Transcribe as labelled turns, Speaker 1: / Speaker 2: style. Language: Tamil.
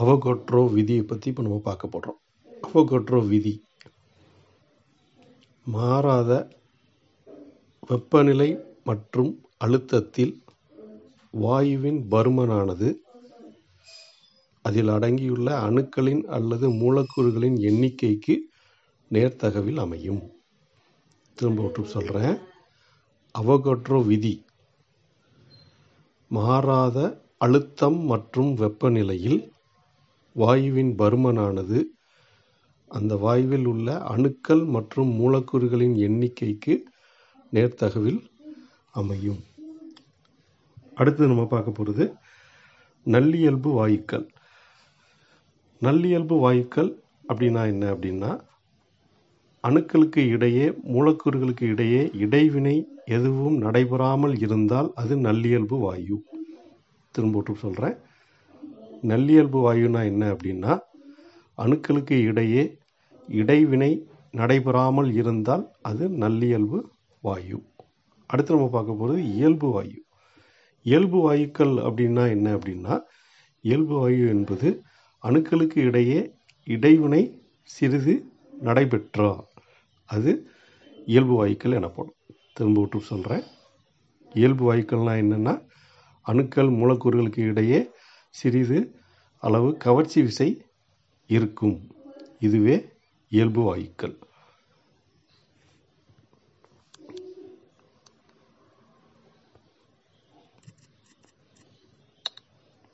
Speaker 1: அவகோட்ரோ விதியை பற்றி இப்போ நம்ம பார்க்க போடுறோம் அவகோட்ரோ விதி. மாறாத வெப்பநிலை மற்றும் அழுத்தத்தில் வாயுவின் பருமனானது அதில் அடங்கியுள்ள அணுக்களின் அல்லது மூலக்கூறுகளின் எண்ணிக்கைக்கு நேர்த்தகவில் அமையும். திரும்ப ஒற்று சொல்கிறேன் அவகோட்ரோ விதி. மாறாத அழுத்தம் மற்றும் வெப்பநிலையில் வாயுவின் பருமனானது அந்த வாயுவில் உள்ள அணுக்கள் மற்றும் மூலக்கூறுகளின் எண்ணிக்கைக்கு நேர்த்தகவில் அமையும். அடுத்து நம்ம பார்க்க போகிறது நல்லியல்பு வாயுக்கள். நல்லியல்பு வாயுக்கள் அப்படின்னா என்ன அப்படின்னா அணுக்களுக்கு இடையே மூலக்கூறுகளுக்கு இடையே இடைவினை எதுவும் நடைபெறாமல் இருந்தால் அது நல்லியல்பு வாயு. திரும்ப சொல்கிறேன் நல்லியல்பு வாயுனா என்ன அப்படின்னா அணுக்களுக்கு இடையே இடைவினை நடைபெறாமல் இருந்தால் அது நல்லியல்பு வாயு. அடுத்து நம்ம பார்க்க போகிறது இயல்பு வாயு. இயல்பு வாயுக்கள் அப்படின்னா என்ன அப்படின்னா இயல்பு வாயு என்பது அணுக்களுக்கு இடையே இடைவினை சிறிது நடைபெற்றால் அது இயல்பு வாயுக்கள் எனப்படும். திரும்ப விட்டு சொல்கிறேன் இயல்பு வாயுக்கள்னால் என்னென்னா அணுக்கள் மூலக்கூறுகளுக்கு இடையே சிறிது அளவு கவர்ச்சி விசை இருக்கும். இதுவே இயல்பு வாயுக்கள்.